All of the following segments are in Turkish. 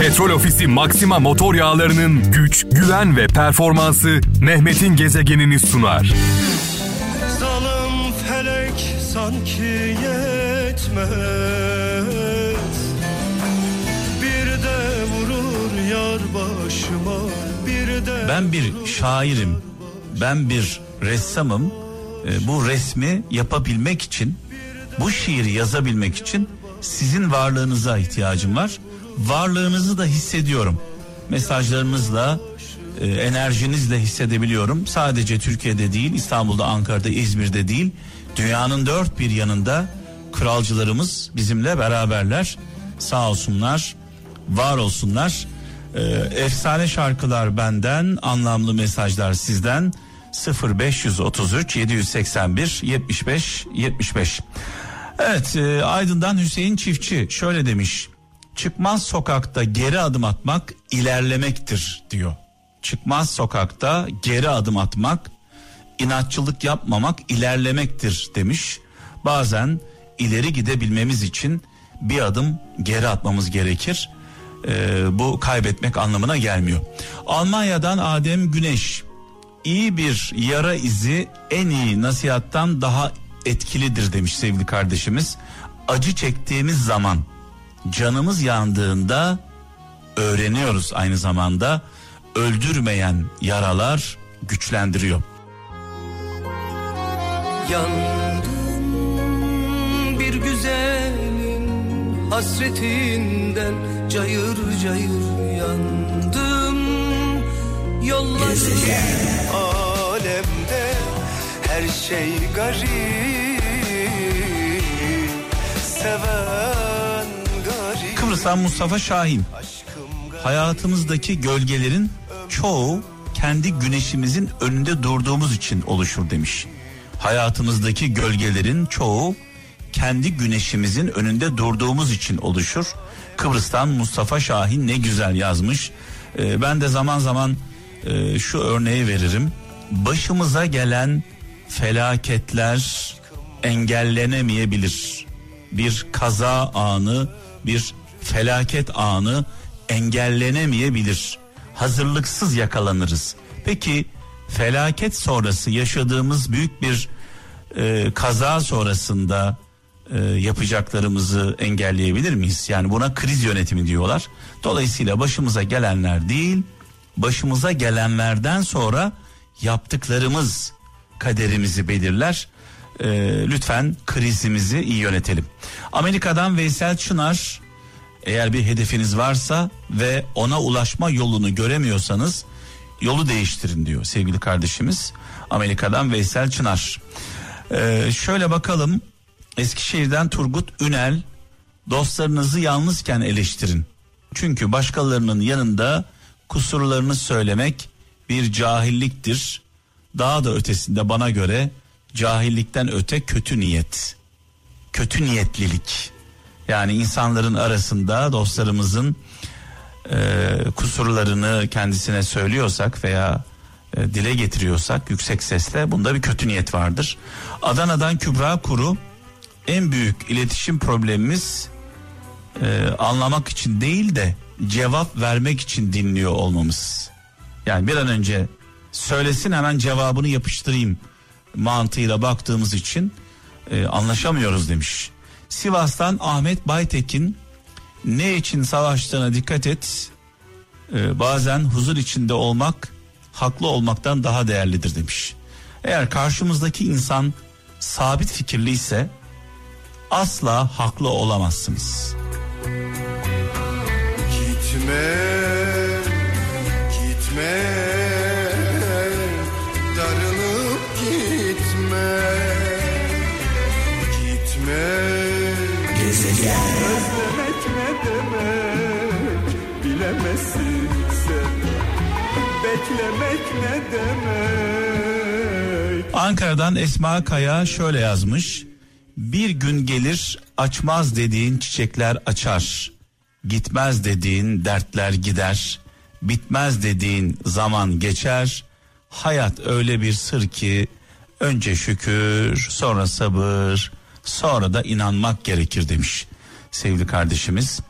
Petrol Ofisi Maxima motor yağlarının güç, güven ve performansı Mehmet'in gezegenini sunar. Zalim felek sanki yetmez Bir de vurur yar başıma Bir de Ben bir şairim, ben bir ressamım. Ee, Bu resmi yapabilmek için, bu şiiri yazabilmek için sizin varlığınıza ihtiyacım var. Varlığınızı da hissediyorum. Mesajlarınızla, e, enerjinizle hissedebiliyorum. Sadece Türkiye'de değil, İstanbul'da, Ankara'da, İzmir'de değil, dünyanın dört bir yanında kralcılarımız bizimle beraberler. Sağ olsunlar, var olsunlar. Ee, efsane şarkılar benden, anlamlı mesajlar sizden. 0533 781 75 75. Evet, e, Aydın'dan Hüseyin Çiftçi şöyle demiş. Çıkmaz sokakta geri adım atmak ilerlemektir diyor. Çıkmaz sokakta geri adım atmak, inatçılık yapmamak ilerlemektir demiş. Bazen ileri gidebilmemiz için bir adım geri atmamız gerekir. Ee, bu kaybetmek anlamına gelmiyor. Almanya'dan Adem Güneş iyi bir yara izi en iyi nasihattan daha etkilidir demiş sevgili kardeşimiz. Acı çektiğimiz zaman canımız yandığında öğreniyoruz aynı zamanda. Öldürmeyen yaralar güçlendiriyor. Yandım bir güzelin hasretinden cayır cayır yandım. Yollar alemde her şey garip. Seven Kıbrıs'tan Mustafa Şahin. Hayatımızdaki gölgelerin çoğu kendi güneşimizin önünde durduğumuz için oluşur demiş. Hayatımızdaki gölgelerin çoğu kendi güneşimizin önünde durduğumuz için oluşur. Kıbrıs'tan Mustafa Şahin ne güzel yazmış. Ee, ben de zaman zaman e, şu örneği veririm. Başımıza gelen felaketler engellenemeyebilir. Bir kaza anı, bir felaket anı engellenemeyebilir. Hazırlıksız yakalanırız. Peki felaket sonrası yaşadığımız büyük bir e, kaza sonrasında e, yapacaklarımızı engelleyebilir miyiz? Yani buna kriz yönetimi diyorlar. Dolayısıyla başımıza gelenler değil, başımıza gelenlerden sonra yaptıklarımız kaderimizi belirler. E, lütfen krizimizi iyi yönetelim. Amerika'dan Veysel Çınar eğer bir hedefiniz varsa ve ona ulaşma yolunu göremiyorsanız yolu değiştirin diyor sevgili kardeşimiz. Amerika'dan Veysel Çınar. Ee, şöyle bakalım Eskişehir'den Turgut Ünel dostlarınızı yalnızken eleştirin. Çünkü başkalarının yanında kusurlarını söylemek bir cahilliktir. Daha da ötesinde bana göre cahillikten öte kötü niyet. Kötü niyetlilik. Yani insanların arasında dostlarımızın e, kusurlarını kendisine söylüyorsak veya e, dile getiriyorsak yüksek sesle bunda bir kötü niyet vardır. Adana'dan Kübra Kuru en büyük iletişim problemimiz e, anlamak için değil de cevap vermek için dinliyor olmamız. Yani bir an önce söylesin hemen cevabını yapıştırayım mantığıyla baktığımız için e, anlaşamıyoruz demiş. Sivas'tan Ahmet Baytekin ne için savaştığına dikkat et. Ee, bazen huzur içinde olmak haklı olmaktan daha değerlidir demiş. Eğer karşımızdaki insan sabit fikirliyse asla haklı olamazsınız. Gitme, Özlemek ne demek bilemezsin sen. Beklemek ne demek? Ankara'dan Esma Kaya şöyle yazmış. Bir gün gelir açmaz dediğin çiçekler açar. Gitmez dediğin dertler gider. Bitmez dediğin zaman geçer. Hayat öyle bir sır ki önce şükür, sonra sabır, sonra da inanmak gerekir demiş sevgili kardeşimiz.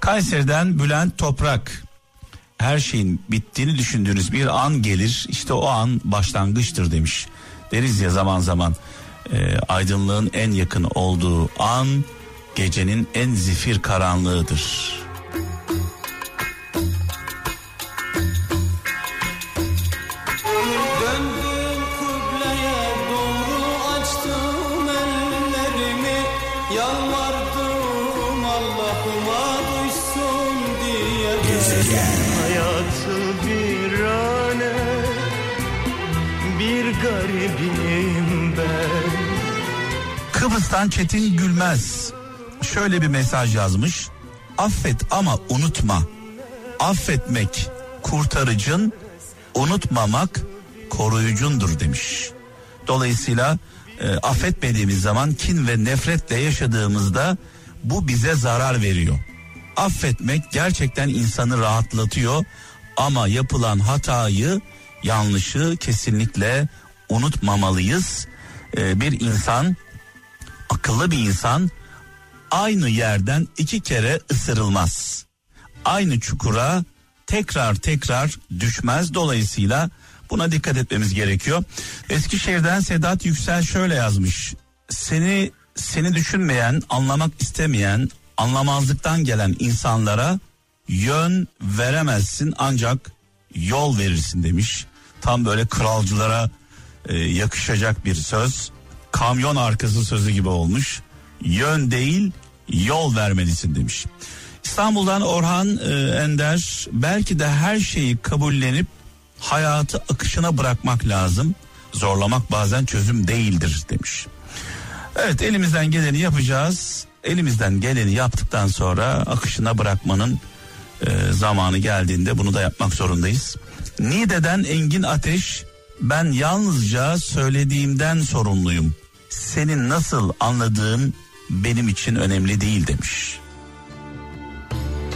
Kayseri'den Bülent Toprak. Her şeyin bittiğini düşündüğünüz bir an gelir. İşte o an başlangıçtır demiş. Deriz ya zaman zaman e, aydınlığın en yakın olduğu an gecenin en zifir karanlığıdır. Diye Hayatı bir ane Bir garibim ben Kıbrıs'tan Çetin Gülmez şöyle bir mesaj yazmış. Affet ama unutma. Affetmek kurtarıcın, unutmamak koruyucundur demiş. Dolayısıyla e, affetmediğimiz zaman kin ve nefretle yaşadığımızda bu bize zarar veriyor. Affetmek gerçekten insanı rahatlatıyor ama yapılan hatayı, yanlışı kesinlikle unutmamalıyız. E, bir insan akıllı bir insan aynı yerden iki kere ısırılmaz. Aynı çukura tekrar tekrar düşmez. Dolayısıyla buna dikkat etmemiz gerekiyor. Eskişehir'den Sedat Yüksel şöyle yazmış. Seni seni düşünmeyen, anlamak istemeyen, anlamazlıktan gelen insanlara yön veremezsin ancak yol verirsin demiş. Tam böyle kralcılara e, yakışacak bir söz. Kamyon arkası sözü gibi olmuş. Yön değil yol vermelisin demiş. İstanbul'dan Orhan e, Ender belki de her şeyi kabullenip hayatı akışına bırakmak lazım. Zorlamak bazen çözüm değildir demiş. Evet elimizden geleni yapacağız. Elimizden geleni yaptıktan sonra akışına bırakmanın e, zamanı geldiğinde bunu da yapmak zorundayız. Nide'den Engin Ateş ben yalnızca söylediğimden sorumluyum. Senin nasıl anladığın benim için önemli değil demiş.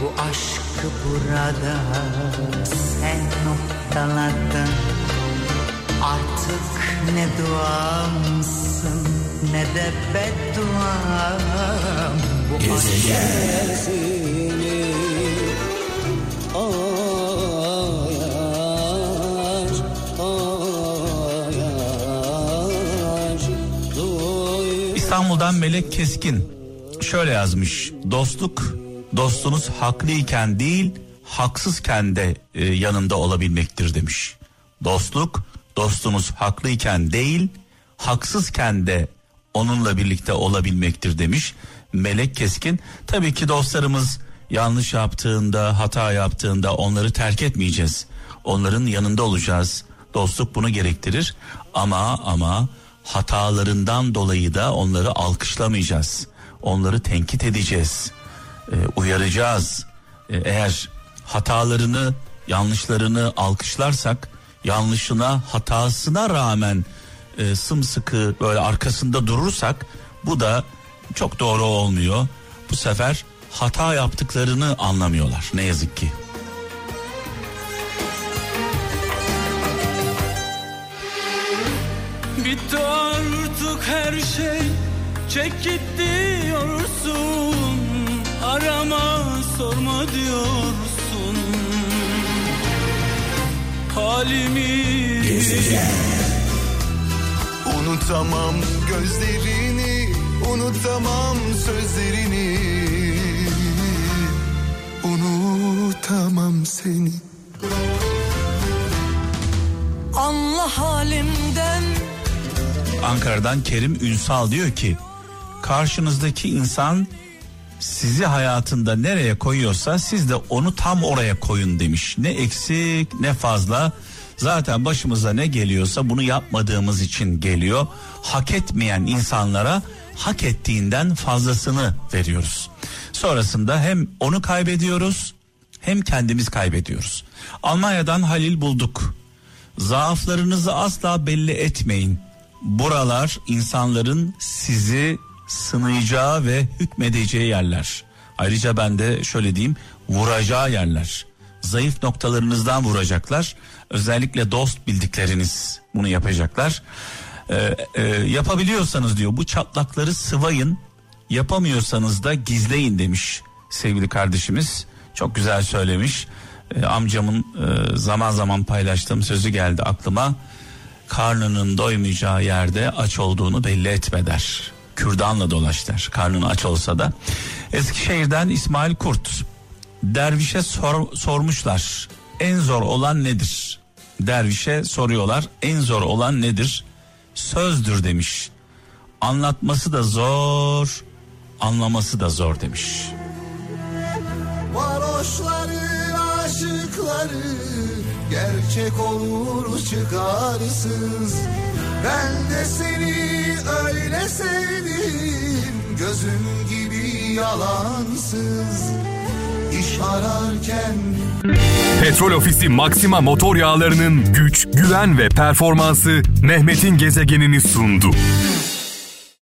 Bu aşkı burada sen noktaladın Artık ne duamsın ne de bedduam Bu aşk İstanbul'dan Melek Keskin şöyle yazmış. Dostluk dostunuz haklıyken değil haksızken de e, yanında olabilmektir demiş. Dostluk dostunuz haklıyken değil haksızken de onunla birlikte olabilmektir demiş. Melek Keskin tabii ki dostlarımız yanlış yaptığında hata yaptığında onları terk etmeyeceğiz. Onların yanında olacağız. Dostluk bunu gerektirir ama ama hatalarından dolayı da onları alkışlamayacağız. Onları tenkit edeceğiz. e, uyaracağız. E, eğer hatalarını, yanlışlarını alkışlarsak, yanlışına, hatasına rağmen e, sımsıkı böyle arkasında durursak bu da çok doğru olmuyor. Bu sefer hata yaptıklarını anlamıyorlar ne yazık ki. Bitti artık her şey Çek git diyorsun Arama sorma diyorsun Halimi Unutamam gözlerini Unutamam sözlerini. Unutamam seni. Anla halimden. Ankara'dan Kerim Ünsal diyor ki karşınızdaki insan sizi hayatında nereye koyuyorsa siz de onu tam oraya koyun demiş. Ne eksik ne fazla. Zaten başımıza ne geliyorsa bunu yapmadığımız için geliyor. Hak etmeyen insanlara hak ettiğinden fazlasını veriyoruz. Sonrasında hem onu kaybediyoruz hem kendimiz kaybediyoruz. Almanya'dan Halil bulduk. Zaaflarınızı asla belli etmeyin. Buralar insanların sizi sınayacağı ve hükmedeceği yerler. Ayrıca ben de şöyle diyeyim vuracağı yerler. Zayıf noktalarınızdan vuracaklar. Özellikle dost bildikleriniz bunu yapacaklar. Ee, e, yapabiliyorsanız diyor bu çatlakları sıvayın. Yapamıyorsanız da gizleyin demiş sevgili kardeşimiz. Çok güzel söylemiş. E, amcamın e, zaman zaman paylaştığım sözü geldi aklıma. Karnının doymayacağı yerde aç olduğunu belli etme der. Kürdanla dolaş der. Karnın aç olsa da. Eskişehir'den İsmail Kurt. Dervişe sor, sormuşlar. En zor olan nedir? Dervişe soruyorlar. En zor olan nedir? Sözdür demiş. Anlatması da zor, anlaması da zor demiş. Varoşları aşıkları gerçek olur çıkarsız. Ben de seni öyle sevdim. Gözüm gibi yalansız. İş ararken Petrol Ofisi Maxima motor yağlarının güç, güven ve performansı Mehmet'in gezegenini sundu.